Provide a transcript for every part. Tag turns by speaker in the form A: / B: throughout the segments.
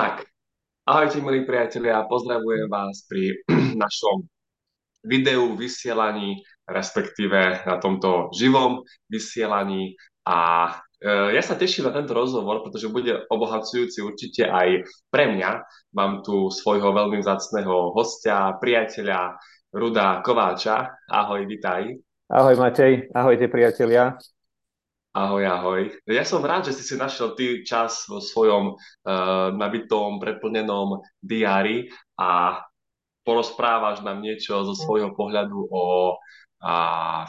A: Tak, ahojte milí priatelia, pozdravujem vás pri našom videu, vysielaní, respektíve na tomto živom vysielaní a e, ja sa teším na tento rozhovor, pretože bude obohacujúci určite aj pre mňa. Mám tu svojho veľmi vzácného hostia, priateľa Ruda Kováča. Ahoj, vitaj.
B: Ahoj Matej, ahojte priatelia.
A: Ahoj, ahoj. Ja som rád, že si si našiel ty čas vo svojom uh, nabitom, preplnenom diári a porozprávaš nám niečo zo svojho pohľadu o a,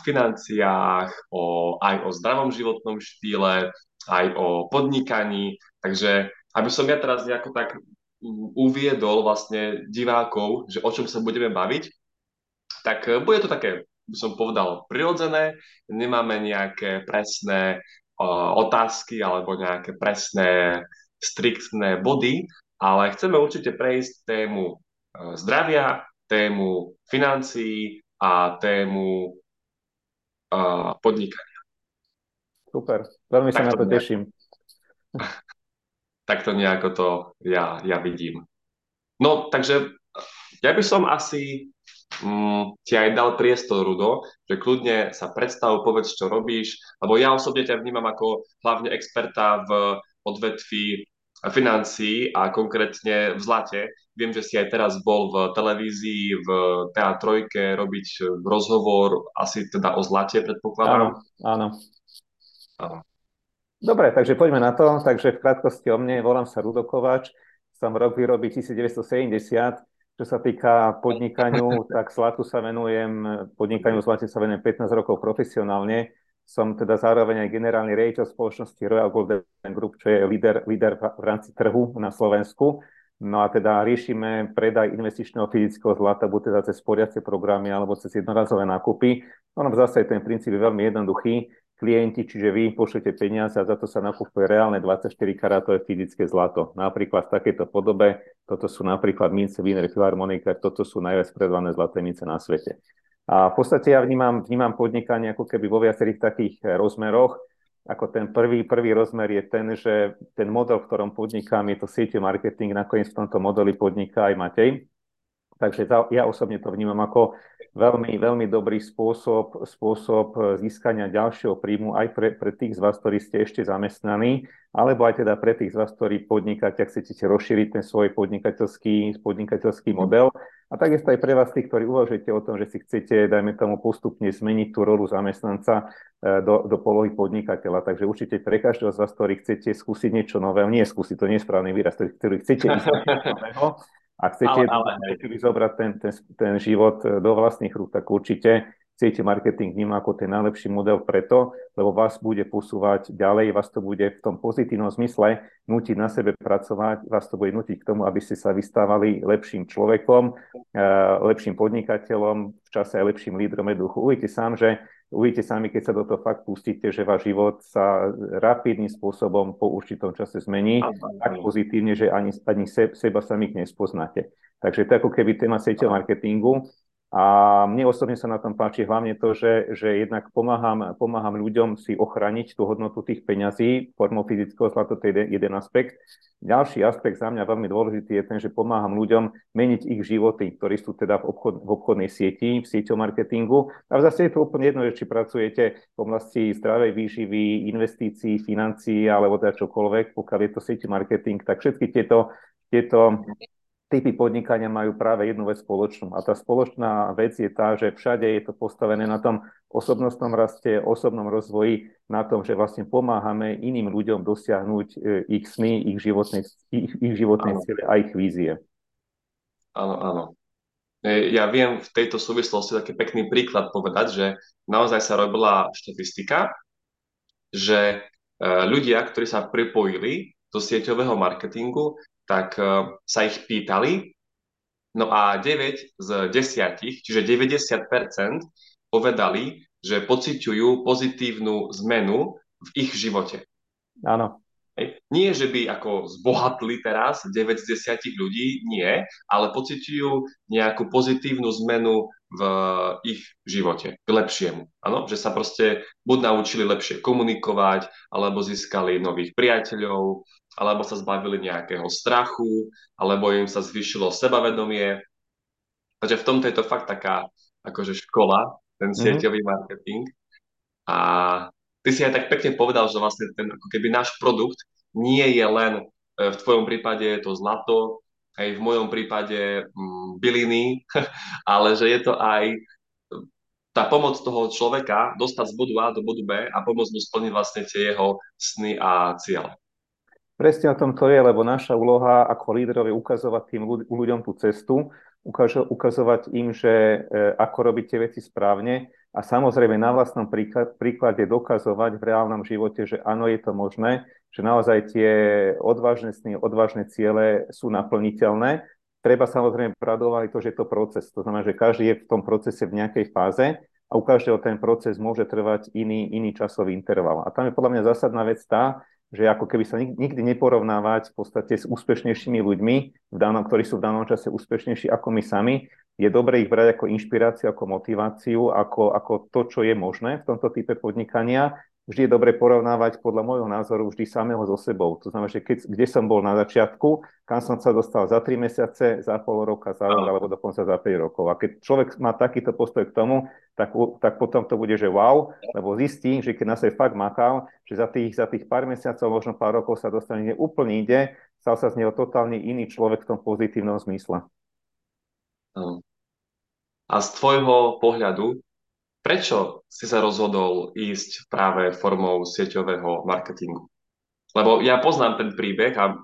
A: financiách, o, aj o zdravom životnom štýle, aj o podnikaní. Takže aby som ja teraz nejako tak uviedol vlastne divákov, že o čom sa budeme baviť, tak e, bude to také by som povedal, prirodzené, nemáme nejaké presné uh, otázky alebo nejaké presné, striktné body, ale chceme určite prejsť tému uh, zdravia, tému financií a tému uh, podnikania.
B: Super, veľmi sa na to nejako, teším.
A: Takto nejako to ja, ja vidím. No, takže ja by som asi mm, ti aj dal priestor, Rudo, že kľudne sa predstav, povedz, čo robíš, lebo ja osobne ťa vnímam ako hlavne experta v odvetví financií a konkrétne v zlate. Viem, že si aj teraz bol v televízii, v TA3 robiť rozhovor asi teda o zlate, predpokladám.
B: Áno, áno. Dobre, takže poďme na to. Takže v krátkosti o mne, volám sa Rudo Kováč, som rok vyrobí 1970, čo sa týka podnikaniu, tak zlatu sa venujem, podnikaniu zlate sa venujem 15 rokov profesionálne. Som teda zároveň aj generálny riaditeľ spoločnosti Royal Golden Group, čo je líder, líder v rámci trhu na Slovensku. No a teda riešime predaj investičného fyzického zlata, buď teda cez sporiace programy alebo cez jednorazové nákupy. Ono v zásade ten princíp je veľmi jednoduchý klienti, čiže vy pošlete peniaze a za to sa nakupuje reálne 24 karátové fyzické zlato. Napríklad v takejto podobe, toto sú napríklad mince Wiener Philharmonica, toto sú najviac predvané zlaté mince na svete. A v podstate ja vnímam, vnímam podnikanie ako keby vo viacerých takých rozmeroch. Ako ten prvý, prvý rozmer je ten, že ten model, v ktorom podnikám, je to siete marketing, nakoniec v tomto modeli podniká aj Matej. Takže ja osobne to vnímam ako veľmi, veľmi dobrý spôsob, spôsob získania ďalšieho príjmu aj pre, pre tých z vás, ktorí ste ešte zamestnaní, alebo aj teda pre tých z vás, ktorí podnikáte, ak chcete rozšíriť ten svoj podnikateľský, podnikateľský model. A takisto aj pre vás, tí, ktorí uvažujete o tom, že si chcete, dajme tomu, postupne zmeniť tú rolu zamestnanca e, do, do polohy podnikateľa. Takže určite pre každého z vás, ktorí chcete skúsiť niečo nové, nie skúsiť, to nie je správny výraz, ktorý chcete niečo nového, a chcete ale, ale, zobrať ten, ten, ten život e, do vlastných rúk, tak určite chcete marketing vníma ako ten najlepší model preto, lebo vás bude posúvať ďalej, vás to bude v tom pozitívnom zmysle nutiť na sebe pracovať, vás to bude nutiť k tomu, aby ste sa vystávali lepším človekom, e, lepším podnikateľom, v čase aj lepším lídrom duchu. Uvidíte sám, že uvidíte sami, keď sa do toho fakt pustíte, že váš život sa rapidným spôsobom po určitom čase zmení, tak pozitívne, že ani, ani se, seba samých nespoznáte. Takže to ako keby téma sieťového marketingu. A mne osobne sa na tom páči hlavne to, že, že jednak pomáham, pomáham ľuďom si ochraniť tú hodnotu tých peňazí formou fyzického zlata, to je jeden, aspekt. Ďalší aspekt za mňa veľmi dôležitý je ten, že pomáham ľuďom meniť ich životy, ktorí sú teda v, obchod, v obchodnej sieti, v sieťo marketingu. A v zase je to úplne jedno, že či pracujete v oblasti zdravej výživy, investícií, financií alebo teda čokoľvek, pokiaľ je to sieťo marketing, tak všetky tieto, tieto typy podnikania majú práve jednu vec spoločnú. A tá spoločná vec je tá, že všade je to postavené na tom osobnostnom raste, osobnom rozvoji, na tom, že vlastne pomáhame iným ľuďom dosiahnuť e, ich sny, ich životné, ich, ich životné cieľe a ich vízie.
A: Áno, áno. E, ja viem v tejto súvislosti taký pekný príklad povedať, že naozaj sa robila štatistika, že e, ľudia, ktorí sa pripojili do sieťového marketingu, tak uh, sa ich pýtali, no a 9 z 10, čiže 90% povedali, že pociťujú pozitívnu zmenu v ich živote.
B: Áno.
A: Nie, že by ako zbohatli teraz 9 z 10 ľudí, nie, ale pociťujú nejakú pozitívnu zmenu v ich živote, k lepšiemu. Ano? Že sa proste buď naučili lepšie komunikovať, alebo získali nových priateľov, alebo sa zbavili nejakého strachu, alebo im sa zvyšilo sebavedomie. Takže v tomto je to fakt taká akože škola, ten mm-hmm. sieťový marketing. A ty si aj tak pekne povedal, že vlastne ten ako keby náš produkt nie je len e, v tvojom prípade je to zlato, aj v mojom prípade mm, byliny, ale že je to aj tá pomoc toho človeka dostať z bodu A do bodu B a pomôcť mu splniť vlastne tie jeho sny a ciele.
B: Presne o tom to je, lebo naša úloha ako líderov je ukazovať tým ľuďom tú cestu, ukazovať im, že e, ako robiť tie veci správne a samozrejme na vlastnom príklade dokazovať v reálnom živote, že áno, je to možné, že naozaj tie odvážne sny, odvážne ciele sú naplniteľné. Treba samozrejme pradovať to, že je to proces. To znamená, že každý je v tom procese v nejakej fáze a u každého ten proces môže trvať iný, iný časový interval. A tam je podľa mňa zásadná vec tá, že ako keby sa nikdy neporovnávať v podstate s úspešnejšími ľuďmi, v danom, ktorí sú v danom čase úspešnejší ako my sami. Je dobre ich brať ako inšpiráciu, ako motiváciu, ako, ako to, čo je možné v tomto type podnikania vždy je dobre porovnávať podľa môjho názoru vždy samého so sebou. To znamená, že keď, kde som bol na začiatku, kam som sa dostal za 3 mesiace, za pol roka, za rok, alebo dokonca za 5 rokov. A keď človek má takýto postoj k tomu, tak, tak potom to bude, že wow, lebo zistí, že keď na sebe fakt makal, že za tých, za tých pár mesiacov, možno pár rokov sa dostane úplne ide, stal sa z neho totálne iný človek v tom pozitívnom zmysle.
A: A z tvojho pohľadu, Prečo si sa rozhodol ísť práve formou sieťového marketingu? Lebo ja poznám ten príbeh a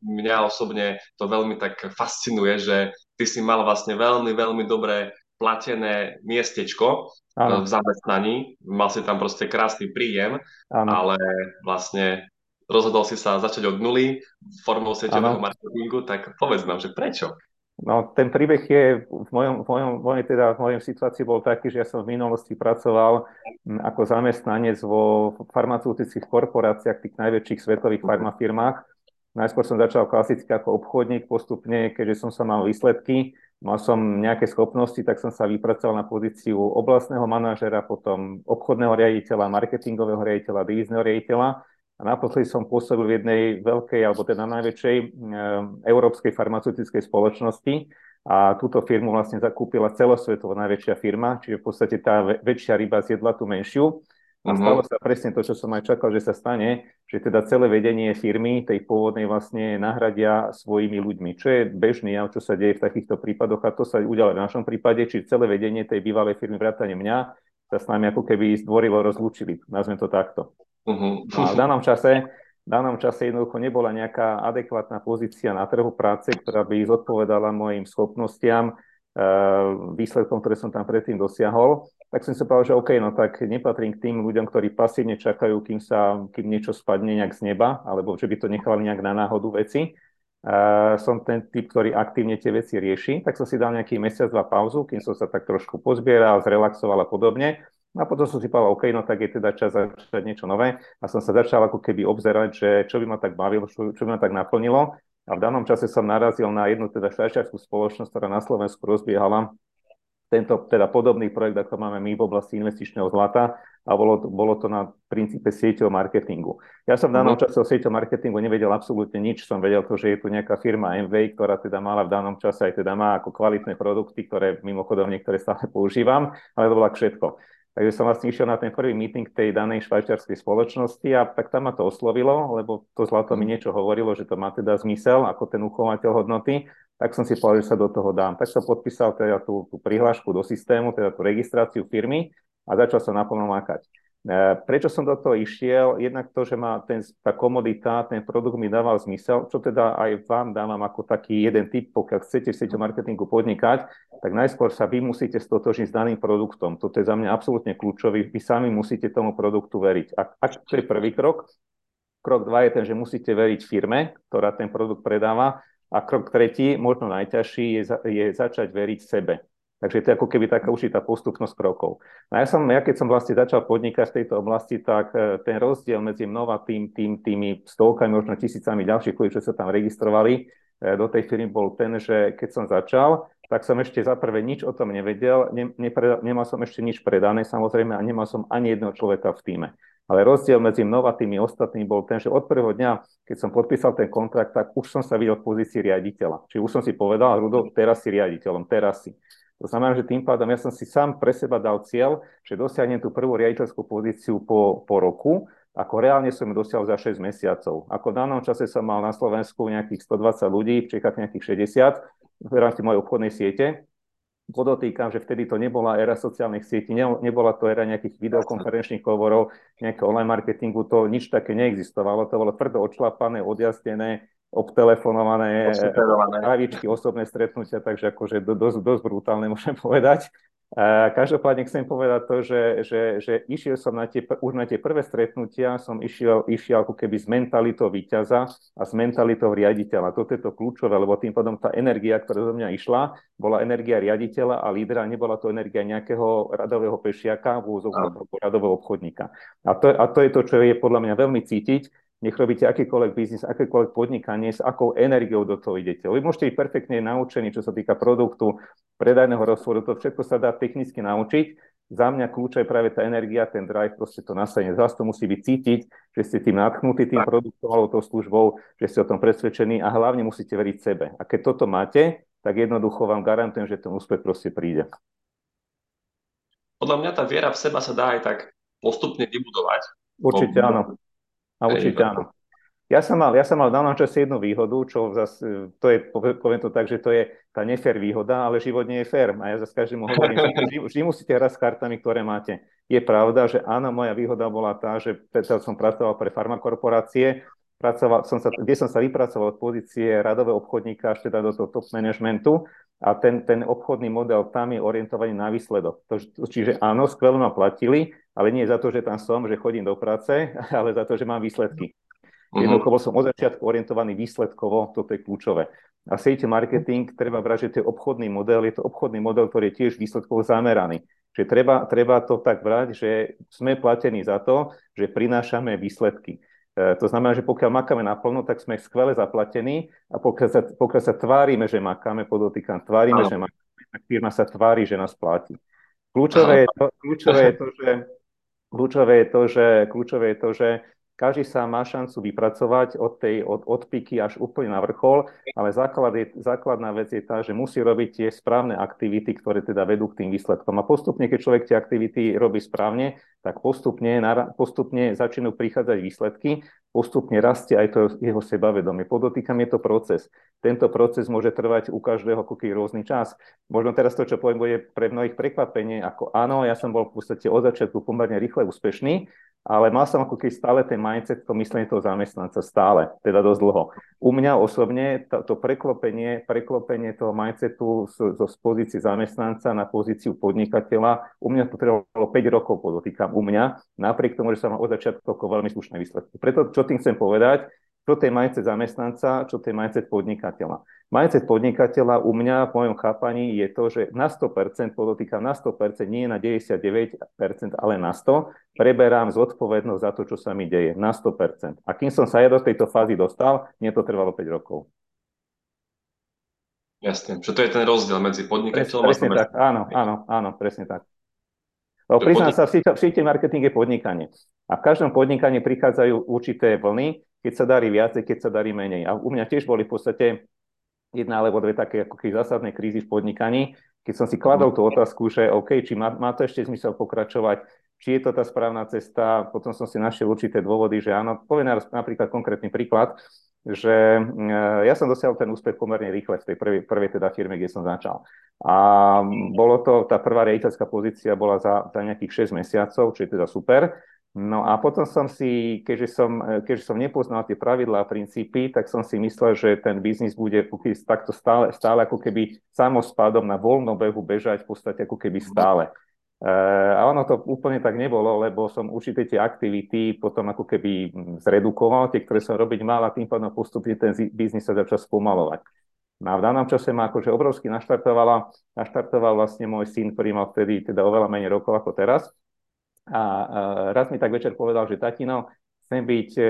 A: mňa osobne to veľmi tak fascinuje, že ty si mal vlastne veľmi, veľmi dobré platené miestečko ano. v zamestnaní, mal si tam proste krásny príjem, ano. ale vlastne rozhodol si sa začať od nuly formou sieťového ano. marketingu, tak povedz nám, že prečo?
B: No, ten príbeh je v mojom, v mojom, mojej, teda v mojom situácii bol taký, že ja som v minulosti pracoval ako zamestnanec vo farmaceutických korporáciách, tých najväčších svetových farmafirmách. Najskôr som začal klasicky ako obchodník, postupne, keďže som sa mal výsledky, mal som nejaké schopnosti, tak som sa vypracoval na pozíciu oblastného manažera, potom obchodného riaditeľa, marketingového riaditeľa, divizného riaditeľa a naposledy som pôsobil v jednej veľkej, alebo teda najväčšej e, európskej farmaceutickej spoločnosti a túto firmu vlastne zakúpila celosvetovo najväčšia firma, čiže v podstate tá väčšia ryba zjedla tú menšiu. A uh-huh. stalo sa presne to, čo som aj čakal, že sa stane, že teda celé vedenie firmy, tej pôvodnej vlastne nahradia svojimi ľuďmi, čo je bežný jav, čo sa deje v takýchto prípadoch a to sa udialo v našom prípade, či celé vedenie tej bývalej firmy vrátane mňa sa s nami ako keby zdvorilo rozlúčili, nazvem to takto. Uh-huh. No a v danom čase, v danom čase jednoducho nebola nejaká adekvátna pozícia na trhu práce, ktorá by zodpovedala mojim schopnostiam, e, výsledkom, ktoré som tam predtým dosiahol, tak som si povedal, že OK, no tak nepatrím k tým ľuďom, ktorí pasívne čakajú, kým, sa, kým niečo spadne nejak z neba, alebo že by to nechali nejak na náhodu veci. Uh, som ten typ, ktorý aktívne tie veci rieši, tak som si dal nejaký mesiac, dva pauzu, kým som sa tak trošku pozbieral, zrelaxoval a podobne. A potom som si povedal, OK, no tak je teda čas začať niečo nové. A som sa začal ako keby obzerať, že čo by ma tak bavilo, čo, čo by ma tak naplnilo. A v danom čase som narazil na jednu teda švajčiarskú spoločnosť, ktorá na Slovensku rozbiehala tento teda podobný projekt, ako máme my v oblasti investičného zlata a bolo to, bolo to na princípe sieťov marketingu. Ja som v danom čase o sieťov marketingu nevedel absolútne nič, som vedel to, že je tu nejaká firma MV, ktorá teda mala v danom čase aj teda má ako kvalitné produkty, ktoré mimochodom niektoré stále používam, ale to bola všetko. Takže som vlastne išiel na ten prvý meeting tej danej švajčiarskej spoločnosti a tak tam ma to oslovilo, lebo to zlato mi niečo hovorilo, že to má teda zmysel ako ten uchovateľ hodnoty, tak som si povedal, že sa do toho dám. Tak som podpísal teda tú, tú prihlášku do systému, teda tú registráciu firmy a začal sa naplno makať. E, prečo som do toho išiel? Jednak to, že má ten, tá komodita, ten produkt mi dával zmysel, čo teda aj vám dávam ako taký jeden typ, pokiaľ chcete v sieťo marketingu podnikať, tak najskôr sa vy musíte stotožiť s daným produktom. Toto je za mňa absolútne kľúčový. Vy sami musíte tomu produktu veriť. Ak, ak to je prvý krok, krok dva je ten, že musíte veriť firme, ktorá ten produkt predáva a krok tretí, možno najťažší, je, je začať veriť sebe. Takže to je ako keby taká určitá postupnosť krokov. No ja, som, ja keď som vlastne začal podnikať v tejto oblasti, tak e, ten rozdiel medzi mnou a tým, tým, tými stovkami, možno tisícami ďalších ľudí, čo sa tam registrovali e, do tej firmy, bol ten, že keď som začal, tak som ešte za prvé nič o tom nevedel, ne, nepred, nemal som ešte nič predané samozrejme a nemal som ani jedného človeka v týme. Ale rozdiel medzi mnou a tými ostatnými bol ten, že od prvého dňa, keď som podpísal ten kontrakt, tak už som sa videl v pozícii riaditeľa. Čiže už som si povedal, Rudo, teraz si riaditeľom, teraz si. To znamená, že tým pádom ja som si sám pre seba dal cieľ, že dosiahnem tú prvú riaditeľskú pozíciu po, po roku, ako reálne som ju dosiahol za 6 mesiacov. Ako v danom čase som mal na Slovensku nejakých 120 ľudí, v Čechách nejakých 60 v rámci mojej obchodnej siete. Podotýkam, že vtedy to nebola éra sociálnych sietí, nebola to éra nejakých videokonferenčných hovorov, nejakého online marketingu, to nič také neexistovalo, to bolo tvrdo odšlapané, odjazdené, obtelefonované pravičky, osobné stretnutia, takže akože dosť, dosť brutálne môžem povedať. A každopádne chcem povedať to, že, že, že išiel som na tie, už na tie prvé stretnutia, som išiel, išiel ako keby s mentalitou víťaza a s mentalitou riaditeľa. Toto je to kľúčové, lebo tým pádom tá energia, ktorá do mňa išla, bola energia riaditeľa a lídra, nebola to energia nejakého radového pešiaka, v úzovku radového obchodníka. A to, a to je to, čo je podľa mňa veľmi cítiť, nech robíte akýkoľvek biznis, akékoľvek podnikanie, s akou energiou do toho idete. Vy môžete byť perfektne naučení, čo sa týka produktu, predajného rozhovoru, to všetko sa dá technicky naučiť. Za mňa kľúč je práve tá energia, ten drive, proste to nasadenie. Zás to musí byť cítiť, že ste tým nadchnutí tým produktom alebo tou službou, že ste o tom presvedčení a hlavne musíte veriť sebe. A keď toto máte, tak jednoducho vám garantujem, že ten úspech proste príde.
A: Podľa mňa tá viera v seba sa dá aj tak postupne vybudovať.
B: Určite áno. A určite áno. Ja som mal, ja som mal v danom čase jednu výhodu, čo zase, to je, poviem to tak, že to je tá nefér výhoda, ale život nie je fér. A ja zase každému hovorím, že vždy, vždy musíte hrať s kartami, ktoré máte. Je pravda, že áno, moja výhoda bola tá, že predsa som pracoval pre farmakorporácie, pracoval, som sa, kde som sa vypracoval od pozície radového obchodníka až teda do toho top managementu a ten, ten obchodný model tam je orientovaný na výsledok. To, čiže áno, skvelo ma platili, ale nie za to, že tam som, že chodím do práce, ale za to, že mám výsledky. Uh-huh. Jednoducho bol som od začiatku orientovaný výsledkovo, toto je kľúčové. A siete marketing treba brať, že to je obchodný model, je to obchodný model, ktorý je tiež výsledkovo zameraný. Čiže treba, treba to tak brať, že sme platení za to, že prinášame výsledky. E, to znamená, že pokiaľ makáme naplno, tak sme skvele zaplatení a pokiaľ sa, pokiaľ sa tvárime, že makáme, podotýkam, tvárime, Aha. že makáme, tak firma sa tvári, že nás platí. Kľúčové je to, kľúčové je to že Kľúčové je to, že, kľúčové je to, že každý sa má šancu vypracovať od tej od, od piky až úplne na vrchol, ale základ je, základná vec je tá, že musí robiť tie správne aktivity, ktoré teda vedú k tým výsledkom. A postupne, keď človek tie aktivity robí správne, tak postupne, postupne začínajú prichádzať výsledky, postupne rastie aj to jeho sebavedomie. Podotýkam, je to proces. Tento proces môže trvať u každého ako rôzny čas. Možno teraz to, čo poviem, bude pre mnohých prekvapenie, ako áno, ja som bol v podstate od začiatku pomerne rýchle úspešný, ale mal som ako keď stále ten mindset, to myslenie toho zamestnanca stále, teda dosť dlho. U mňa osobne to, to preklopenie, preklopenie toho mindsetu zo, zo pozície zamestnanca na pozíciu podnikateľa, u mňa to trvalo 5 rokov, podotýkam, u mňa, napriek tomu, že som mal od začiatku veľmi slušné výsledky. Preto, čo tým chcem povedať, čo to je mindset zamestnanca, čo to je mindset podnikateľa. Mindset podnikateľa u mňa v mojom chápaní je to, že na 100%, podotýkam na 100%, nie na 99%, ale na 100%, preberám zodpovednosť za to, čo sa mi deje. Na 100%. A kým som sa ja do tejto fázy dostal, mne to trvalo 5 rokov.
A: Jasne. Čo to je ten rozdiel medzi podnikateľom
B: presne, a... Presne tak, áno, áno, áno, presne tak. Lebo priznám sa, v síte marketing je podnikanie. A v každom podnikaní prichádzajú určité vlny, keď sa darí viacej, keď sa darí menej. A u mňa tiež boli v podstate jedna alebo dve také ako keď zásadné krízy v podnikaní, keď som si kladol tú otázku, že OK, či má, má to ešte zmysel pokračovať, či je to tá správna cesta, potom som si našiel určité dôvody, že áno, poviem napríklad konkrétny príklad, že e, ja som dosiahol ten úspech pomerne rýchle v tej prvej, prvej teda firme, kde som začal. A bolo to, tá prvá riaditeľská pozícia bola za, za nejakých 6 mesiacov, čo je teda super. No a potom som si, keďže som, keďže som nepoznal tie pravidlá a princípy, tak som si myslel, že ten biznis bude takto stále, stále ako keby samospádom na voľnom behu bežať v podstate ako keby stále. E, a ono to úplne tak nebolo, lebo som určite tie aktivity potom ako keby zredukoval, tie, ktoré som robiť mal a tým pádom postupne ten biznis sa začal spomalovať. No a v danom čase ma akože obrovsky naštartovala, naštartoval vlastne môj syn, ktorý mal vtedy teda oveľa menej rokov ako teraz. A, raz mi tak večer povedal, že tatino, chcem byť e,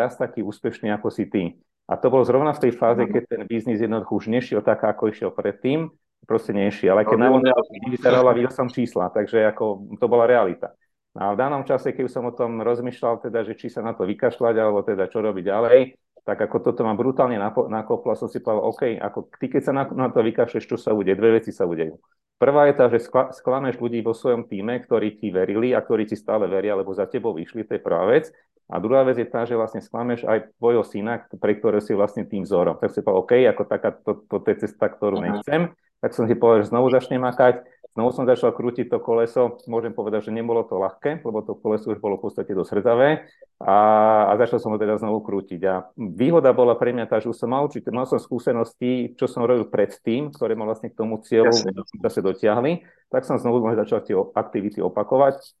B: raz taký úspešný ako si ty. A to bolo zrovna v tej fáze, keď ten biznis jednoducho už nešiel tak, ako išiel predtým, proste nešiel. Ale keď no, na vyzerala, videl som čísla, takže ako to bola realita. A v danom čase, keď som o tom rozmýšľal, teda, že či sa na to vykašľať, alebo teda čo robiť ďalej, tak ako toto ma brutálne nakoplo, som si povedal, OK, ako ty keď sa na, na to vykašľeš, čo sa bude, dve veci sa udejú. Prvá je tá, že sklameš ľudí vo svojom týme, ktorí ti verili a ktorí ti stále veria, lebo za tebou vyšli, to je prvá vec. A druhá vec je tá, že vlastne sklameš aj tvojho syna, pre ktorého si vlastne tým vzorom. Tak si povedal, OK, ako taká, to, to, to je cesta, ktorú nechcem. Tak som si povedal, že znovu začnem makať Znovu som začal krútiť to koleso, môžem povedať, že nebolo to ľahké, lebo to koleso už bolo v podstate dosť hrzavé. A, a začal som ho teda znovu krútiť. A výhoda bola pre mňa tá, že už som mal určite, mal som skúsenosti, čo som robil predtým, ktoré ma vlastne k tomu cieľu zase dotiahli, tak som znovu začal tie aktivity opakovať.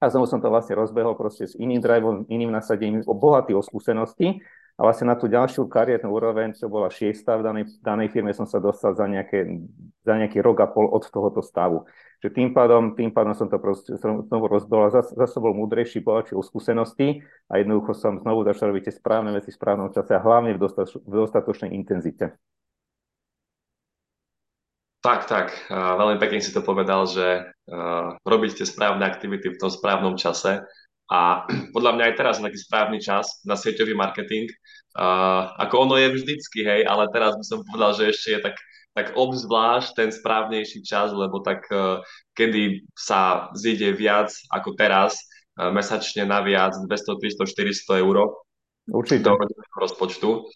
B: A znovu som to vlastne rozbehol proste s iným driveom, iným nasadením, bohatý o skúsenosti a vlastne na tú ďalšiu kariérnu úroveň, čo bola šiesta v danej, danej firme, som sa dostal za, nejaké, za nejaký rok a pol od tohoto stavu. Že tým pádom, tým pádom som to proste som znovu rozbehol a zase, zase bol múdrejší, bohatší o skúsenosti a jednoducho som znovu začal robiť tie správne veci v správnom čase a hlavne v, dostatoč, v dostatočnej intenzite.
A: Tak, tak. Veľmi pekne si to povedal, že uh, robiť tie správne aktivity v tom správnom čase a podľa mňa aj teraz je taký správny čas na sieťový marketing. Uh, ako ono je vždycky, hej, ale teraz by som povedal, že ešte je tak, tak obzvlášť ten správnejší čas, lebo tak uh, kedy sa zíde viac ako teraz, uh, mesačne na viac 200, 300, 400 eur
B: Určite.
A: do rozpočtu.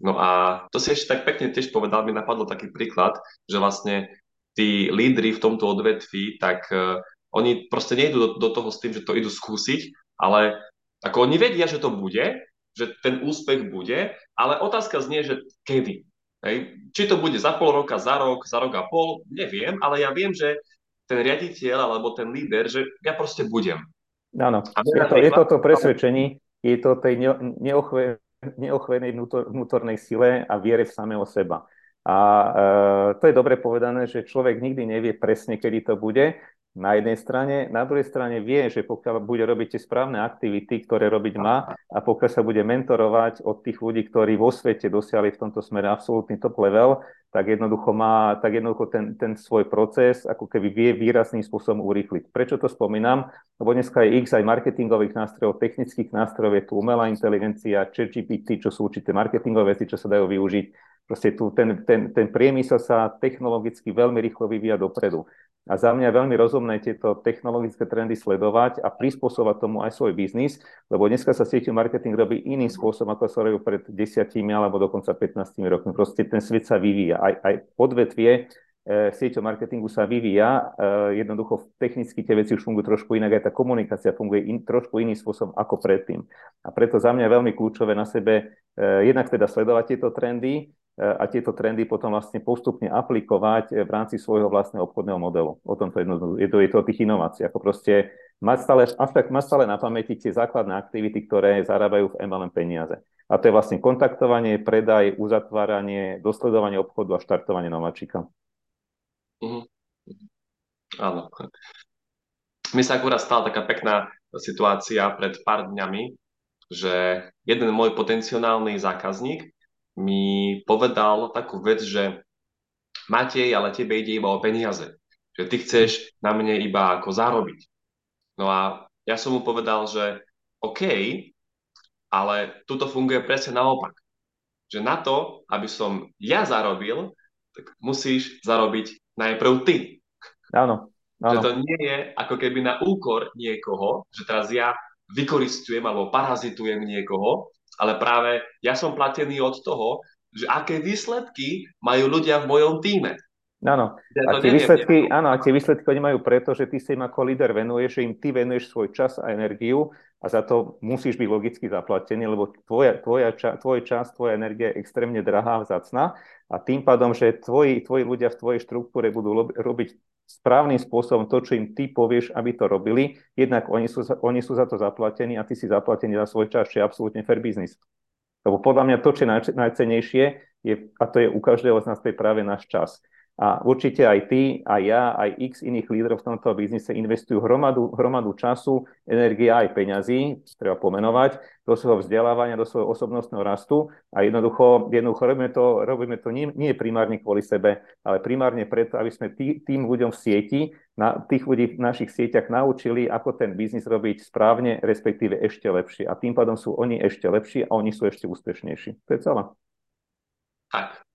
A: No a to si ešte tak pekne tiež povedal, mi napadlo taký príklad, že vlastne tí lídry v tomto odvetví, tak uh, oni proste nejdú do, do toho s tým, že to idú skúsiť, ale ako oni vedia, že to bude, že ten úspech bude, ale otázka znie, že kedy. Hej. Či to bude za pol roka, za rok, za rok a pol, neviem, ale ja viem, že ten riaditeľ alebo ten líder, že ja proste budem.
B: Áno, je to, je to to presvedčení, je to tej neochve, neochvenej vnútor, vnútornej sile a viere v samého seba. A e, to je dobre povedané, že človek nikdy nevie presne, kedy to bude, na jednej strane, na druhej strane vie, že pokiaľ bude robiť tie správne aktivity, ktoré robiť má a pokiaľ sa bude mentorovať od tých ľudí, ktorí vo svete dosiahli v tomto smere absolútny top level, tak jednoducho má, tak jednoducho ten, ten svoj proces ako keby vie výrazným spôsobom urýchliť. Prečo to spomínam? Lebo dneska je x aj marketingových nástrojov, technických nástrojov, je tu umelá inteligencia, ChatGPT, čo sú určité marketingové veci, čo sa dajú využiť. Proste tu ten, ten, ten priemysel sa technologicky veľmi rýchlo vyvíja dopredu. A za mňa je veľmi rozumné tieto technologické trendy sledovať a prispôsobať tomu aj svoj biznis, lebo dneska sa sieťový marketing robí iným spôsobom, ako sa robil pred desiatimi alebo dokonca 15 rokmi. Proste ten svet sa vyvíja. Aj, aj odvetvie e, sieťo marketingu sa vyvíja. E, jednoducho technicky tie veci už fungujú trošku inak, aj tá komunikácia funguje in, trošku iným spôsobom ako predtým. A preto za mňa je veľmi kľúčové na sebe e, jednak teda sledovať tieto trendy, a tieto trendy potom vlastne postupne aplikovať v rámci svojho vlastného obchodného modelu. O tom to je, je, to, je to o tých inovácií. Ako proste mať stále, avšak mať stále na pamäti tie základné aktivity, ktoré zarábajú v MLM peniaze. A to je vlastne kontaktovanie, predaj, uzatváranie, dosledovanie obchodu a štartovanie nováčika.
A: Mm-hmm. Áno. Mi sa akurát stala taká pekná situácia pred pár dňami, že jeden môj potenciálny zákazník mi povedal takú vec, že Matej, ale tebe ide iba o peniaze. Že ty chceš na mne iba ako zarobiť. No a ja som mu povedal, že OK, ale tuto funguje presne naopak. Že na to, aby som ja zarobil, tak musíš zarobiť najprv ty.
B: Áno. áno.
A: Že to nie je ako keby na úkor niekoho, že teraz ja vykoristujem alebo parazitujem niekoho, ale práve ja som platený od toho, že aké výsledky majú ľudia v mojom týme.
B: Áno, a tie výsledky, áno, a tie výsledky oni majú preto, že ty sa im ako líder venuješ, že im ty venuješ svoj čas a energiu a za to musíš byť logicky zaplatený, lebo tvoja, tvoja, tvoj čas, tvoja energia je extrémne drahá, vzácna a tým pádom, že tvoji, tvoji ľudia v tvojej štruktúre budú robiť správnym spôsobom to, čo im ty povieš, aby to robili, jednak oni sú, oni sú za to zaplatení a ty si zaplatený za svoj čas, čo je absolútne fair business. Lebo podľa mňa to, čo je naj, najcenejšie, je, a to je u každého z nás, to je práve náš čas. A určite aj ty, aj ja, aj x iných lídrov v tomto biznise investujú hromadu, hromadu času, energie aj peňazí, treba pomenovať, do svojho vzdelávania, do svojho osobnostného rastu a jednoducho, jednoducho robíme to, robíme to nie, nie primárne kvôli sebe, ale primárne preto, aby sme tý, tým ľuďom v sieti, na tých ľudí v našich sieťach naučili, ako ten biznis robiť správne, respektíve ešte lepšie. A tým pádom sú oni ešte lepší a oni sú ešte úspešnejší. To je celé.
A: Tak,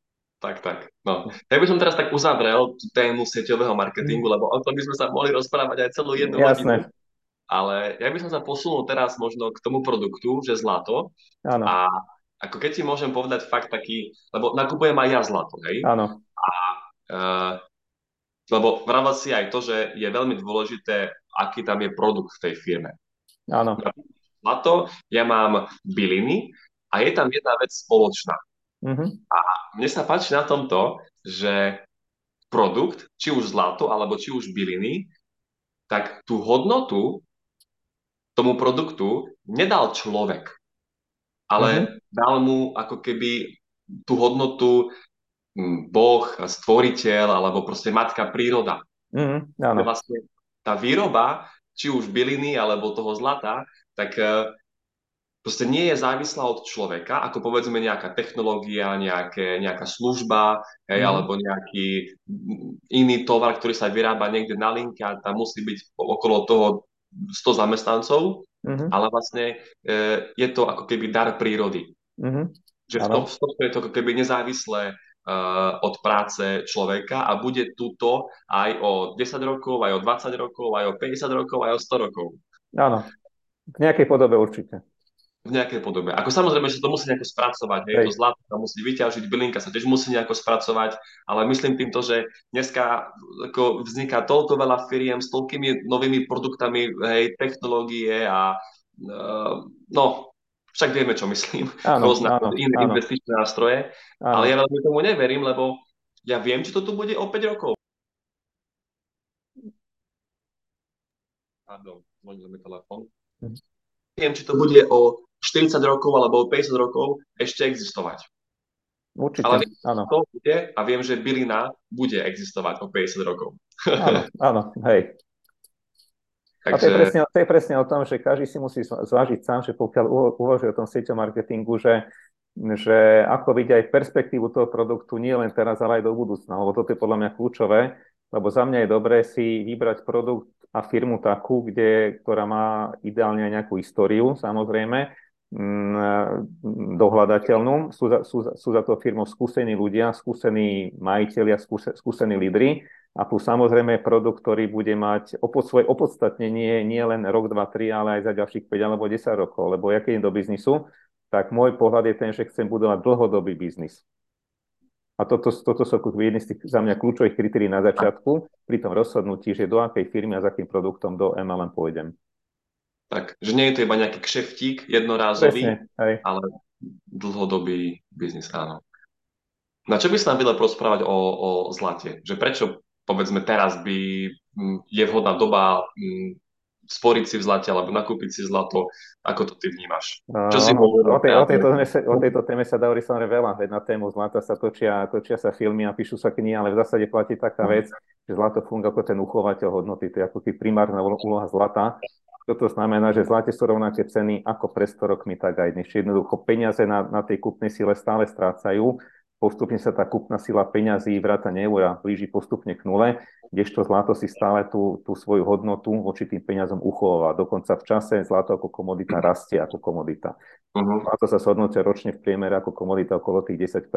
A: tak, tak. No. Ja by som teraz tak uzavrel tú tému sieťového marketingu, mm. lebo o tom by sme sa mohli rozprávať aj celú jednu
B: Jasné.
A: hodinu. Ale ja by som sa posunul teraz možno k tomu produktu, že zlato.
B: Áno.
A: A ako keď si môžem povedať fakt taký, lebo nakupujem aj ja zlato, hej?
B: Áno.
A: A uh, lebo vravel si aj to, že je veľmi dôležité, aký tam je produkt v tej firme.
B: Áno.
A: Zlato, ja mám byliny a je tam jedna vec spoločná.
B: Mm-hmm.
A: A mne sa páči na tomto, že produkt, či už zlato, alebo či už byliny, tak tú hodnotu tomu produktu nedal človek, ale mm-hmm. dal mu ako keby tú hodnotu hm, Boh, stvoriteľ, alebo proste matka príroda.
B: Mm-hmm, áno.
A: Vlastne tá výroba, či už byliny, alebo toho zlata, tak eh, proste nie je závislá od človeka, ako povedzme nejaká technológia, nejaké, nejaká služba, hej, mm. alebo nejaký iný tovar, ktorý sa vyrába niekde na linke a tam musí byť okolo toho 100 zamestnancov, mm-hmm. ale vlastne e, je to ako keby dar prírody.
B: Mm-hmm.
A: Že v tom, v tom je to ako keby nezávislé uh, od práce človeka a bude tuto aj o 10 rokov, aj o 20 rokov, aj o 50 rokov, aj o 100 rokov.
B: Áno, v nejakej podobe určite
A: v nejakej podobe. Ako samozrejme, že to musí nejako spracovať, hej, hej. to zlato sa musí vyťažiť, bylinka sa tiež musí nejako spracovať, ale myslím týmto, že dneska ako vzniká toľko veľa firiem s toľkými novými produktami, hej, technológie a uh, no, však vieme, čo myslím,
B: áno,
A: rôzne
B: áno,
A: iné
B: áno.
A: investičné nástroje, áno. ale ja veľmi tomu neverím, lebo ja viem, či to tu bude o 5 rokov. Pardon, možno mi telefón. Hm. Viem, či to bude o 40 rokov alebo 50 rokov ešte existovať.
B: Určite,
A: Ale
B: áno.
A: to bude a viem, že bylina bude existovať o 50 rokov.
B: Áno, áno, hej. Takže... A to je, presne, to je presne o tom, že každý si musí zvážiť sám, že pokiaľ uvažuje o tom sieťom marketingu, že, že ako vidieť aj perspektívu toho produktu nie len teraz, ale aj do budúcna, lebo toto je podľa mňa kľúčové, lebo za mňa je dobré si vybrať produkt a firmu takú, kde, ktorá má ideálne aj nejakú históriu, samozrejme, dohľadateľnú. Sú za, sú, sú za to firmou skúsení ľudia, skúsení majiteľia, skúse, skúsení lídry a plus samozrejme produkt, ktorý bude mať opod, svoje opodstatnenie nie len rok, dva, tri, ale aj za ďalších 5 alebo 10 rokov. Lebo ja keď do biznisu, tak môj pohľad je ten, že chcem budovať dlhodobý biznis. A toto, toto sú jedny z tých za mňa kľúčových kritérií na začiatku pri tom rozhodnutí, že do akej firmy a za akým produktom do MLM pôjdem.
A: Tak, že nie je to iba nejaký kšeftík jednorázový,
B: Presne,
A: ale dlhodobý biznis, áno. Na čo by sa nám vedel prosprávať o, o zlate? Že prečo, povedzme, teraz by je vhodná doba sporiť si v zlate alebo nakúpiť si zlato, ako to ty vnímaš? Čo
B: no, si o, tej, o, tejto téme, o tejto téme sa dá samozrejme veľa, veď na tému zlata sa točia, točia sa filmy a píšu sa knihy, ale v zásade platí taká vec, že zlato funguje ako ten uchovateľ hodnoty, to je ako primárna úloha zlata toto znamená, že zlate sú rovnaké ceny ako pred 100 rokmi, tak aj dnes. Jednoducho peniaze na, na tej kúpnej sile stále strácajú, postupne sa tá kúpna sila peňazí vrátane eura blíži postupne k nule, kdežto zlato si stále tú, tú svoju hodnotu voči tým peniazom uchováva. Dokonca v čase zlato ako komodita rastie ako komodita. Uh-huh. A to sa shodnotia ročne v priemere ako komodita okolo tých 10%.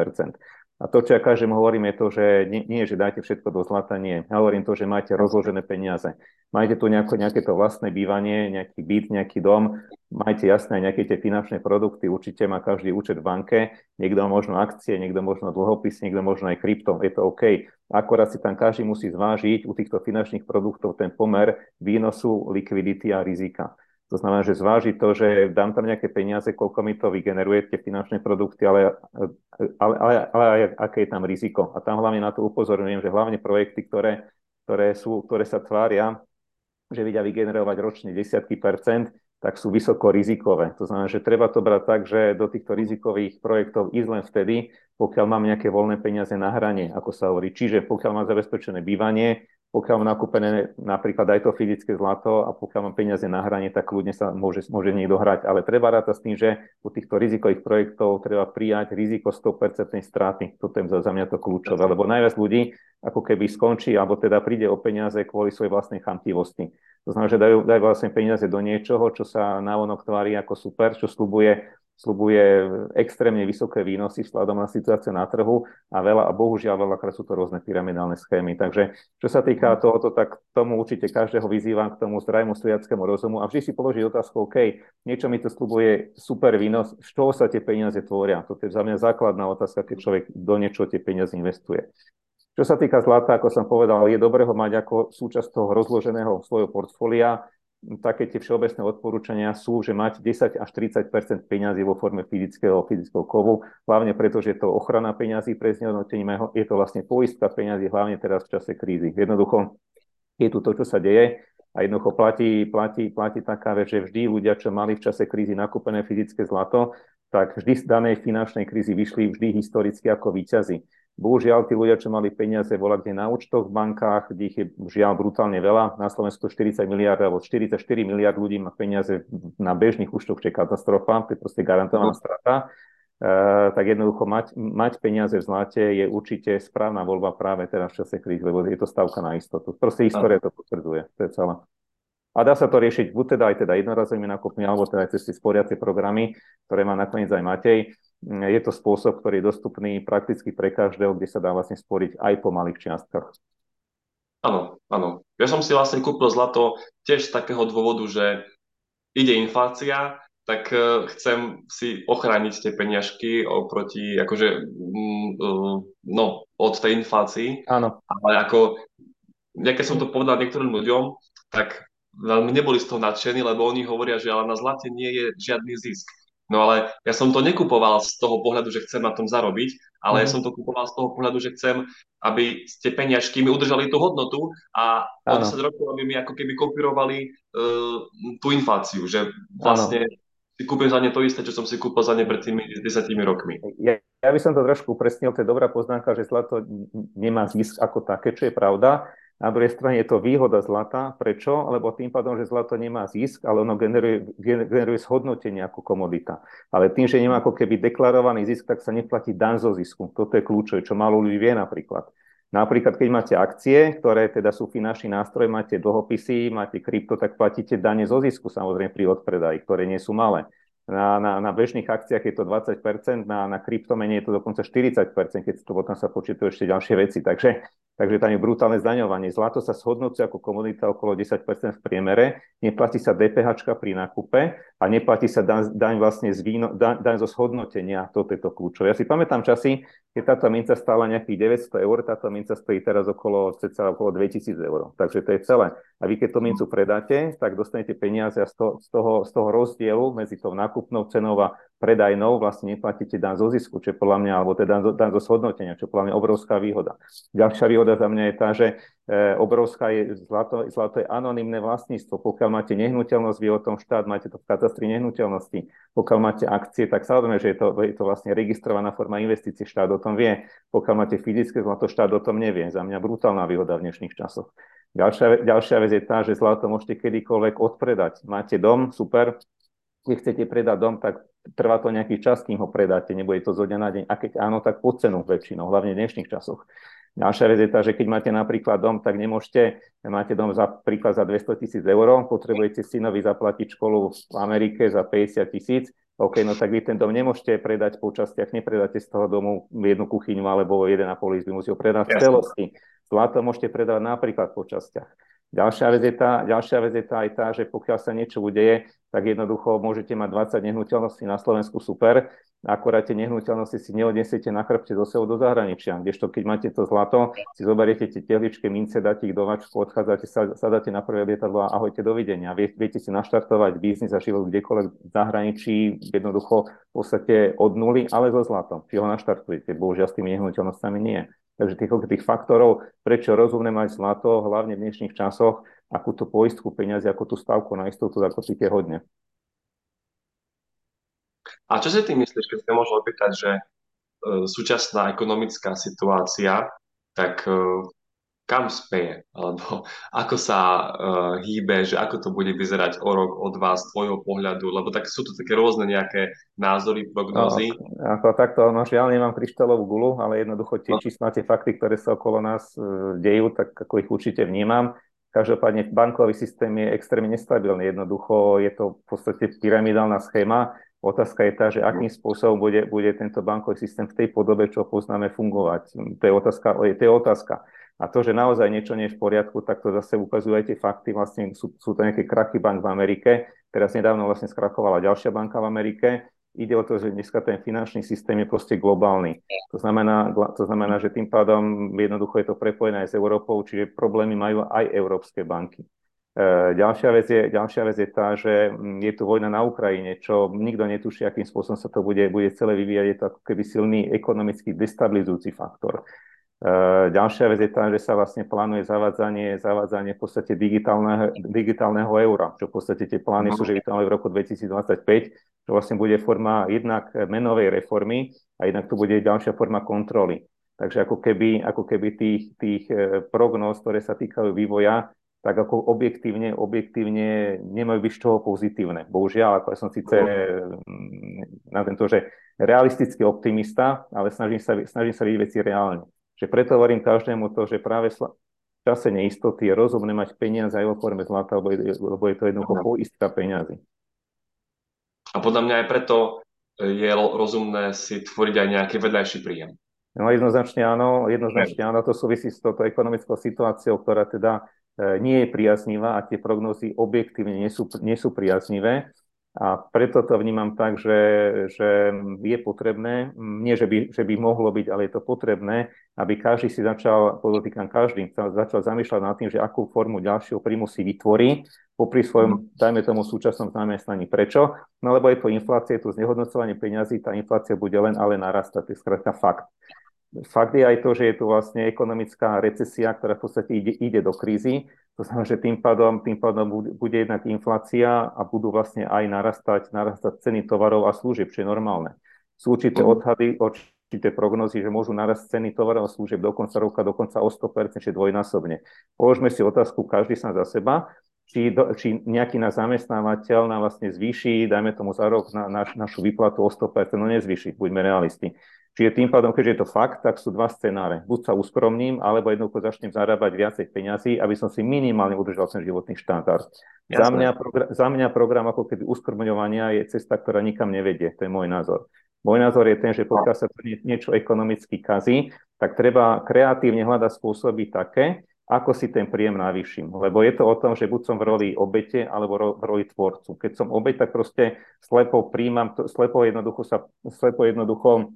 B: A to, čo ja každým hovorím, je to, že nie, nie, že dajte všetko do zlata, nie. Ja hovorím to, že máte rozložené peniaze. Majte tu nejako, nejaké to vlastné bývanie, nejaký byt, nejaký dom, majte jasné nejaké tie finančné produkty, určite má každý účet v banke, niekto možno akcie, niekto možno dlhopis, niekto možno aj krypto, je to OK. Akorát si tam každý musí zvážiť u týchto finančných produktov ten pomer výnosu, likvidity a rizika. To znamená, že zváži to, že dám tam nejaké peniaze, koľko mi to vygeneruje, tie finančné produkty, ale, ale, ale, ale aj aké je tam riziko. A tam hlavne na to upozorňujem, že hlavne projekty, ktoré, ktoré, sú, ktoré sa tvária, že vidia vygenerovať ročne desiatky percent, tak sú vysoko rizikové. To znamená, že treba to brať tak, že do týchto rizikových projektov ísť len vtedy, pokiaľ mám nejaké voľné peniaze na hranie, ako sa hovorí. Čiže pokiaľ mám zabezpečené bývanie, pokiaľ mám nakúpené napríklad aj to fyzické zlato a pokiaľ mám peniaze na hranie, tak kľudne sa môže, môže niekto hrať. Ale treba rátať s tým, že u týchto rizikových projektov treba prijať riziko 100% straty. Toto je za mňa to kľúčové, lebo najviac ľudí ako keby skončí, alebo teda príde o peniaze kvôli svojej vlastnej chamtivosti. To znamená, že dajú, dajú vlastne peniaze do niečoho, čo sa návonok tvári ako super, čo slubuje, slubuje extrémne vysoké výnosy vzhľadom na situáciu na trhu a veľa, a bohužiaľ veľakrát sú to rôzne pyramidálne schémy. Takže čo sa týka mhm. tohoto, tak tomu určite každého vyzývam k tomu zdravému stojackému rozumu a vždy si položiť otázku, OK, niečo mi to slubuje super výnos, z čoho sa tie peniaze tvoria? To je za mňa základná otázka, keď človek do niečoho tie peniaze investuje. Čo sa týka zlata, ako som povedal, je dobré ho mať ako súčasť toho rozloženého svojho portfólia. Také tie všeobecné odporúčania sú, že mať 10 až 30% peňazí vo forme fyzického, fyzického kovu, hlavne preto, že je to ochrana peňazí pre znehodnotením, je to vlastne poistka peňazí, hlavne teraz v čase krízy. Jednoducho je tu to, čo sa deje a jednoducho platí, platí, platí taká vec, že vždy ľudia, čo mali v čase krízy nakúpené fyzické zlato, tak vždy z danej finančnej krízy vyšli vždy historicky ako výťazi. Bohužiaľ, tí ľudia, čo mali peniaze volá kde na účtoch v bankách, kde ich je žiaľ brutálne veľa, na Slovensku 40 miliard alebo 44 miliard ľudí má peniaze na bežných účtoch, čo je katastrofa, to je proste garantovaná no. strata. Uh, tak jednoducho mať, mať peniaze v zlate je určite správna voľba práve teraz v čase krízy, lebo je to stavka na istotu. Proste história to potvrdzuje, to je celé. A dá sa to riešiť buď teda aj teda jednorazovými nákupmi, alebo teda aj cez tie sporiace programy, ktoré má nakoniec aj Matej je to spôsob, ktorý je dostupný prakticky pre každého, kde sa dá vlastne sporiť aj po malých čiastkach.
A: Áno, áno. Ja som si vlastne kúpil zlato tiež z takého dôvodu, že ide inflácia, tak e, chcem si ochrániť tie peňažky oproti, akože, mm, e, no, od tej inflácii.
B: Áno.
A: Ale ako, ja keď som to povedal niektorým ľuďom, tak veľmi neboli z toho nadšení, lebo oni hovoria, že ale na zlate nie je žiadny zisk. No ale ja som to nekupoval z toho pohľadu, že chcem na tom zarobiť, ale mm. ja mhm. som to kupoval z toho pohľadu, že chcem, aby tie peniažky mi udržali tú hodnotu a o 10 rokov aby mi ako keby kopírovali uh, tú infláciu, že vlastne ano. si kúpim za ne to isté, čo som si kúpil za ne pred tými 10 rokmi.
B: Ja, ja by som to trošku upresnil, to je dobrá poznámka, že zlato nemá zisk ako také, čo je pravda, na druhej strane je to výhoda zlata. Prečo? Lebo tým pádom, že zlato nemá zisk, ale ono generuje, generuje zhodnotenie ako komodita. Ale tým, že nemá ako keby deklarovaný zisk, tak sa neplatí dan zo zisku. Toto je kľúčové, čo malo ľudí vie napríklad. Napríklad, keď máte akcie, ktoré teda sú finančný nástroj, máte dlhopisy, máte krypto, tak platíte dane zo zisku samozrejme pri odpredaji, ktoré nie sú malé. Na, na, na bežných akciách je to 20%, na, na kryptomene je to dokonca 40%, keď to potom sa počítajú ešte ďalšie veci. Takže Takže tam je brutálne zdaňovanie. Zlato sa shodnúce ako komunita okolo 10% v priemere, neplatí sa DPH pri nákupe a neplatí sa daň, daň vlastne z víno, daň, daň zo shodnotenia. Toto je to kľúčové. Ja si pamätám časy, keď táto minca stála nejakých 900 eur, táto minca stojí teraz okolo, ceca okolo 2000 eur. Takže to je celé. A vy keď tú mincu predáte, tak dostanete peniaze a z toho, z toho, z toho rozdielu medzi tou nákupnou cenou a predajnou vlastne neplatíte dan zo zisku, čo je podľa mňa, alebo teda dan zo shodnotenia, čo je podľa mňa obrovská výhoda. Ďalšia výhoda za mňa je tá, že e, obrovská je zlato, zlato je anonimné vlastníctvo. Pokiaľ máte nehnuteľnosť, vie o tom štát, máte to v katastri nehnuteľnosti. Pokiaľ máte akcie, tak samozrejme, že je to, je to vlastne registrovaná forma investície, štát o tom vie. Pokiaľ máte fyzické zlato, štát o tom nevie. Za mňa brutálna výhoda v dnešných časoch. Ďalšia, ďalšia vec je tá, že zlato môžete kedykoľvek odpredať. Máte dom, super, keď chcete predať dom, tak trvá to nejaký čas, kým ho predáte, nebude to zo dňa na deň. A keď áno, tak pod cenu väčšinou, hlavne v dnešných časoch. Ďalšia vec je tá, že keď máte napríklad dom, tak nemôžete, máte dom za príklad za 200 tisíc eur, potrebujete synovi zaplatiť školu v Amerike za 50 tisíc, OK, no tak vy ten dom nemôžete predať po častiach, nepredáte z toho domu jednu kuchyňu alebo 1,5 izby, musíte ho predať v celosti. Zlato môžete predať napríklad po častiach. Ďalšia vec, je tá, ďalšia vec je tá aj tá, že pokiaľ sa niečo udeje, tak jednoducho môžete mať 20 nehnuteľností na Slovensku super, akorát tie nehnuteľnosti si neodnesiete na chrbte zo sebou do zahraničia. Kdežto keď máte to zlato, si zoberiete tie tehličky, mince, dáte ich do vačku, odchádzate, sadáte na prvé lietadlo a ahojte, dovidenia. Vie, viete si naštartovať biznis a život kdekoľvek v zahraničí, jednoducho v podstate od nuly, ale so zlatom. Či ho naštartujete. Bohužiaľ s tými nehnuteľnosťami nie. Takže tých, tých faktorov, prečo rozumné mať zlato, hlavne v dnešných časoch, akú tú poistku peniazy, ako tú stavku na istotu, ako si tie hodne.
A: A čo si ty myslíš, keď sa môžem opýtať, že e, súčasná ekonomická situácia, tak e, kam speje, alebo ako sa uh, hýbe, že ako to bude vyzerať o rok, o dva z tvojho pohľadu, lebo tak sú to také rôzne nejaké názory, prognózy.
B: No, ako takto, no žiaľ nemám kryštálovú gulu, ale jednoducho tie no. čísla, tie fakty, ktoré sa okolo nás uh, dejú, tak ako ich určite vnímam. Každopádne bankový systém je extrémne nestabilný. Jednoducho je to v podstate pyramidálna schéma. Otázka je tá, že akým spôsobom bude, bude tento bankový systém v tej podobe, čo poznáme, fungovať. To je otázka. To je otázka. A to, že naozaj niečo nie je v poriadku, tak to zase ukazujú aj tie fakty. Vlastne sú, sú to nejaké krachy bank v Amerike. Teraz nedávno vlastne skrachovala ďalšia banka v Amerike. Ide o to, že dneska ten finančný systém je proste globálny. To znamená, to znamená, že tým pádom jednoducho je to prepojené aj s Európou, čiže problémy majú aj európske banky. E, ďalšia vec, je, ďalšia vec je tá, že mm, je tu vojna na Ukrajine, čo nikto netuší, akým spôsobom sa to bude, bude celé vyvíjať. Je to ako keby silný ekonomický destabilizujúci faktor. Eh, ďalšia vec je tá, že sa vlastne plánuje zavádzanie, zavádzanie v podstate digitálneho, digitálneho eura, čo v podstate tie plány sú, že v roku 2025, čo vlastne bude forma jednak menovej reformy a jednak tu bude ďalšia forma kontroly. Takže ako keby, ako keby tých, tých eh, prognóz, ktoré sa týkajú vývoja, tak ako objektívne, objektívne nemajú byť z toho pozitívne. Bohužiaľ, ako ja som síce mm, na tento, že realistický optimista, ale snažím sa, snažím sa vidieť veci reálne. Že preto hovorím každému to, že práve v čase neistoty je rozumné mať peniaze aj vo forme zlata, lebo je, lebo je to jednoducho poistka peniazy.
A: A podľa mňa aj preto je rozumné si tvoriť aj nejaký vedľajší príjem.
B: No jednoznačne áno, jednoznačne áno, to súvisí s touto ekonomickou situáciou, ktorá teda e, nie je priaznivá a tie prognózy objektívne nie sú, nie sú priaznivé. A preto to vnímam tak, že, že je potrebné, nie že by, že by mohlo byť, ale je to potrebné, aby každý si začal, podotýkam každým, začal zamýšľať nad tým, že akú formu ďalšieho príjmu si vytvorí popri svojom, mhm. dajme tomu, súčasnom zamestnaní. Prečo? No lebo je to inflácia, je to znehodnocovanie peňazí, tá inflácia bude len ale narastať, to je skrátka fakt. Fakt je aj to, že je tu vlastne ekonomická recesia, ktorá v podstate ide, ide do krízy. To znamená, že tým pádom, tým pádom bude jednak inflácia a budú vlastne aj narastať, narastať ceny tovarov a služieb, čo je normálne. Sú určité mhm. odhady, určité prognozy, že môžu narasť ceny tovarov a služieb do konca roka dokonca o 100%, či dvojnásobne. Položme si otázku každý sa za seba, či, do, či nejaký náš zamestnávateľ nám vlastne zvýši, dajme tomu za rok na, naš, našu výplatu o 100%, no nezvýši, buďme realisti. Čiže tým pádom, keďže je to fakt, tak sú dva scenáre. Buď sa uskromním, alebo jednoducho začnem zarábať viacej peňazí, aby som si minimálne udržal ten životný štandard. Za mňa, program, za mňa program ako keby uskromňovania je cesta, ktorá nikam nevedie. To je môj názor. Môj názor je ten, že pokiaľ sa to niečo ekonomicky kazí, tak treba kreatívne hľadať spôsoby také, ako si ten príjem navýšim. Lebo je to o tom, že buď som v roli obete, alebo v roli tvorcu. Keď som obeť, tak proste slepo príjmam, slepo jednoducho sa, slepo jednoducho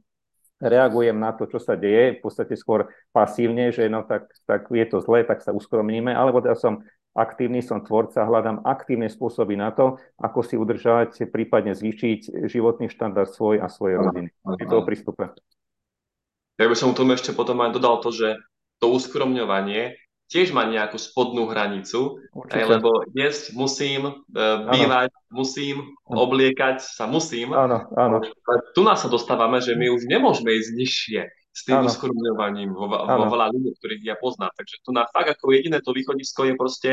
B: reagujem na to, čo sa deje, v podstate skôr pasívne, že no tak, tak je to zlé, tak sa uskromníme, alebo teda som aktívny, som tvorca, hľadám aktívne spôsoby na to, ako si udržať, prípadne zvýšiť životný štandard svoj a svojej rodiny. Je to o prístupe.
A: Ja by som tomu ešte potom aj dodal to, že to uskromňovanie tiež má nejakú spodnú hranicu, aj, lebo jesť musím, e, bývať ano. musím, obliekať sa musím.
B: Áno, áno.
A: Tu nás sa dostávame, že my už nemôžeme ísť nižšie s tým uskromňovaním vo, vo veľa ľudí, ktorých ja poznám. Takže tu na fakt ako jediné to východisko je proste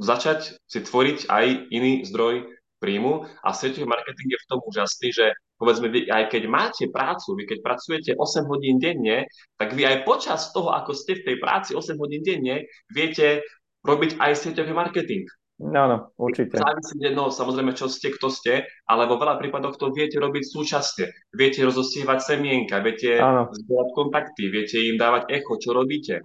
A: začať si tvoriť aj iný zdroj príjmu a svetový marketing je v tom úžasný, že povedzme, vy aj keď máte prácu, vy keď pracujete 8 hodín denne, tak vy aj počas toho, ako ste v tej práci 8 hodín denne, viete robiť aj sieťový marketing.
B: No, no, určite.
A: Závisí, no, samozrejme, čo ste, kto ste, ale vo veľa prípadoch to viete robiť súčasne. Viete rozosievať semienka, viete zbierať kontakty, viete im dávať echo, čo robíte.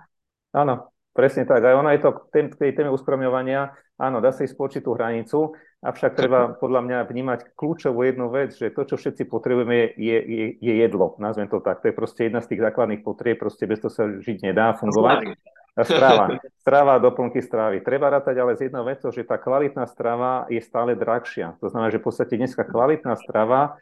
B: Áno, presne tak. Aj ono je to k tej téme uskromňovania, áno, dá sa ísť tú hranicu, Avšak treba podľa mňa vnímať kľúčovú jednu vec, že to, čo všetci potrebujeme, je, je, je jedlo. Nazvem to tak. To je proste jedna z tých základných potrieb, proste bez toho sa žiť nedá, fungovať. Strava. Strava doplnky stravy. Treba rátať ale z jednou vecou, že tá kvalitná strava je stále drahšia. To znamená, že v podstate dneska kvalitná strava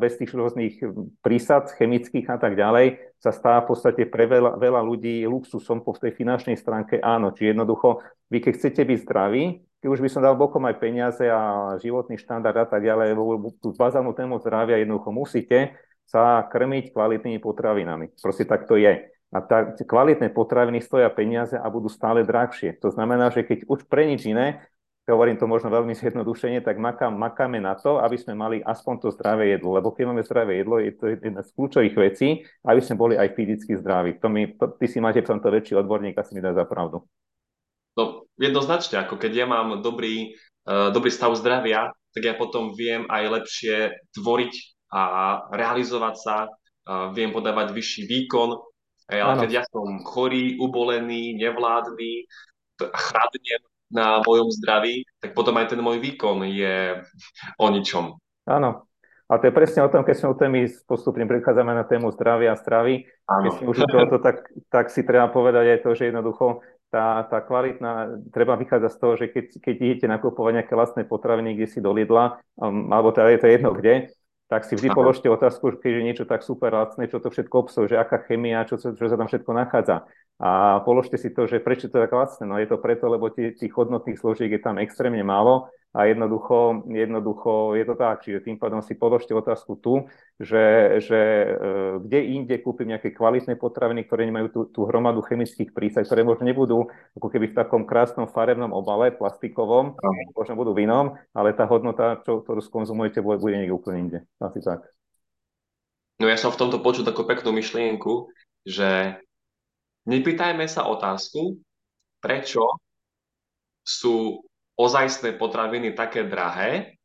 B: bez tých rôznych prísad chemických a tak ďalej, sa stáva v podstate pre veľa, veľa ľudí luxusom po tej finančnej stránke áno. Či jednoducho, vy keď chcete byť zdraví, keď už by som dal bokom aj peniaze a životný štandard a tak ďalej, tú bazálnu tému zdravia jednoducho musíte sa krmiť kvalitnými potravinami. Proste tak to je. A tá, kvalitné potraviny stoja peniaze a budú stále drahšie. To znamená, že keď už pre nič iné, hovorím to možno veľmi zjednodušene, tak makám, makáme na to, aby sme mali aspoň to zdravé jedlo. Lebo keď máme zdravé jedlo, je to jedna z kľúčových vecí, aby sme boli aj fyzicky zdraví. To mi, to, ty si máte v tomto väčší odborník, asi mi dá za pravdu.
A: No, jednoznačne, ako keď ja mám dobrý, uh, dobrý stav zdravia, tak ja potom viem aj lepšie tvoriť a realizovať sa, uh, viem podávať vyšší výkon, ale keď ja som chorý, ubolený, nevládny, chradnem na mojom zdraví, tak potom aj ten môj výkon je o ničom.
B: Áno. A to je presne o tom, keď sme u témy postupne prechádzame na tému zdravia a stravy. Keď sme už to, tak, tak si treba povedať aj to, že jednoducho tá, tá kvalitná, treba vychádzať z toho, že keď, keď idete nakupovať nejaké vlastné potraviny, kde si do Lidla, um, alebo teda je to jedno kde, tak si vždy Aha. položte otázku, keď je niečo tak super lacné, čo to všetko obsahuje, že aká chemia, čo, čo, sa tam všetko nachádza. A položte si to, že prečo to je tak lacné. No je to preto, lebo tých hodnotných složiek je tam extrémne málo a jednoducho, jednoducho je to tak. Čiže tým pádom si položte otázku tu, že, že e, kde inde kúpim nejaké kvalitné potraviny, ktoré nemajú tú, tú hromadu chemických prísad, ktoré možno nebudú ako keby v takom krásnom farebnom obale, plastikovom, Aha. možno budú vinom, ale tá hodnota, čo, ktorú skonzumujete, bude niekde úplne inde. Asi tak.
A: No ja som v tomto počul takú peknú myšlienku, že nepýtajme sa otázku, prečo sú ozajstné potraviny také drahé,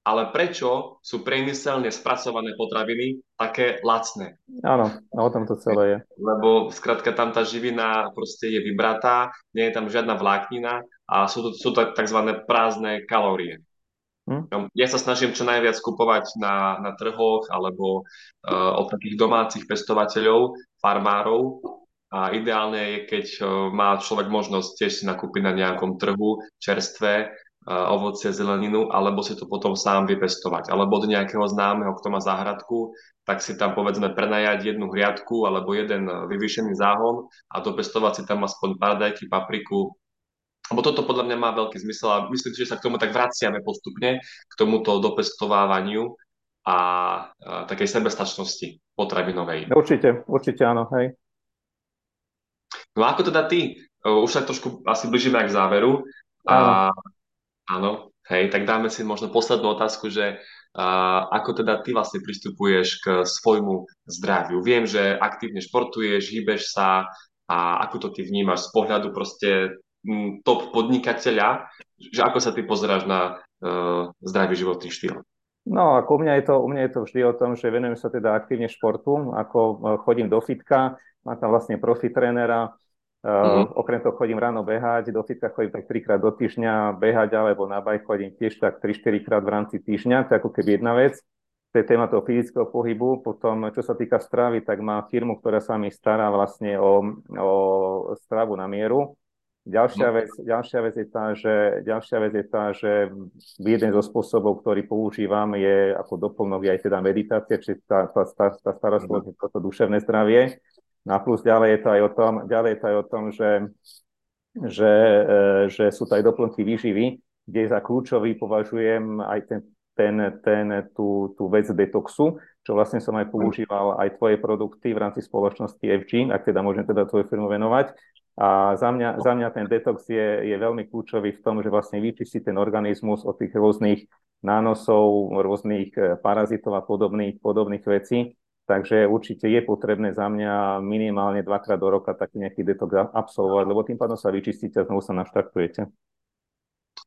A: ale prečo sú priemyselne spracované potraviny také lacné.
B: Áno, o tom to celé je.
A: Lebo skrátka tam tá živina proste je vybratá, nie je tam žiadna vláknina a sú to, sú to tzv. prázdne kalórie. Hm? Ja sa snažím čo najviac kupovať na, na trhoch alebo uh, od takých domácich pestovateľov, farmárov, a ideálne je, keď e, má človek možnosť tiež si nakúpiť na nejakom trhu čerstvé e, ovocie, zeleninu, alebo si to potom sám vypestovať. Alebo od nejakého známeho, kto má záhradku, tak si tam povedzme prenajať jednu hriadku alebo jeden vyvýšený záhon a dopestovať si tam aspoň paradajky, papriku, lebo toto podľa mňa má veľký zmysel a myslím, že sa k tomu tak vraciame postupne, k tomuto dopestovávaniu a, a takej sebestačnosti potravinovej.
B: Určite, určite áno, hej.
A: No ako teda ty? Už sa trošku asi blížime k záveru. A, áno, hej, tak dáme si možno poslednú otázku, že a, ako teda ty vlastne pristupuješ k svojmu zdraviu? Viem, že aktívne športuješ, hýbeš sa a ako to ty vnímaš z pohľadu proste top podnikateľa, že ako sa ty pozeráš na uh, zdravý životný štýl?
B: No, ako u mňa, je to, u mňa je to vždy o tom, že venujem sa teda aktívne športu, ako e, chodím do fitka, mám tam vlastne profi trénera, Uh-huh. okrem toho chodím ráno behať, do fitka chodím tak trikrát do týždňa behať, alebo na baj chodím tiež tak 3-4 krát v rámci týždňa, to je ako keby jedna vec. To je téma toho fyzického pohybu. Potom, čo sa týka stravy, tak má firmu, ktorá sa mi stará vlastne o, o stravu na mieru. Ďalšia mhm. vec, ďalšia vec je tá, že, ďalšia vec je tá, že jeden zo spôsobov, ktorý používam, je ako doplnok aj teda meditácia, či tá, tá, tá, tá starostlivosť, toto duševné zdravie. No a plus ďalej je to aj o tom, ďalej je to aj o tom, že, že, e, že sú to aj doplnky výživy, kde za kľúčový považujem aj ten, ten, ten, tú, tú vec detoxu, čo vlastne som aj používal aj tvoje produkty v rámci spoločnosti FG, ak teda môžem teda tvoju firmu venovať. A za mňa, za mňa ten detox je, je veľmi kľúčový v tom, že vlastne vyčistí ten organizmus od tých rôznych nánosov, rôznych e, parazitov a podobných, podobných vecí Takže určite je potrebné za mňa minimálne dvakrát do roka taký nejaký detox absolvovať, lebo tým pádom sa vyčistíte a znovu sa naštartujete.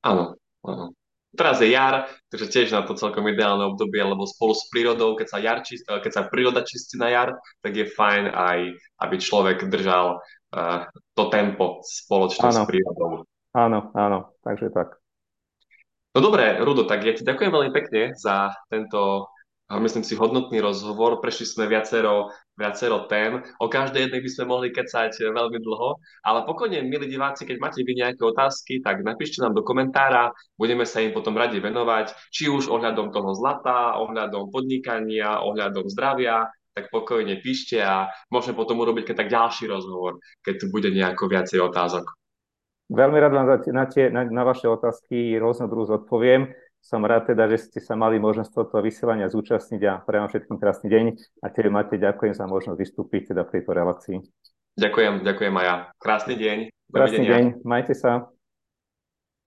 A: Áno, áno. Teraz je jar, takže tiež na to celkom ideálne obdobie, lebo spolu s prírodou, keď sa, jar čist, keď sa príroda čistí na jar, tak je fajn aj, aby človek držal uh, to tempo spoločne áno. s prírodou.
B: Áno, áno, takže tak.
A: No dobré, Rudo, tak ja ti ďakujem veľmi pekne za tento myslím si, hodnotný rozhovor. Prešli sme viacero, viacero tém. O každej jednej by sme mohli kecať veľmi dlho, ale pokojne, milí diváci, keď máte vy nejaké otázky, tak napíšte nám do komentára, budeme sa im potom radi venovať, či už ohľadom toho zlata, ohľadom podnikania, ohľadom zdravia, tak pokojne píšte a môžeme potom urobiť keď tak ďalší rozhovor, keď tu bude nejako viacej otázok.
B: Veľmi rád vám na, tie, na, na vaše otázky rôznodruh zodpoviem. Som rád teda, že ste sa mali možnosť tohto vysielania zúčastniť a prajem všetkým krásny deň. A tebe, Matej, ďakujem za možnosť vystúpiť teda v tejto relácii.
A: Ďakujem, ďakujem aj ja. Krásny deň.
B: Krásny deň, majte sa.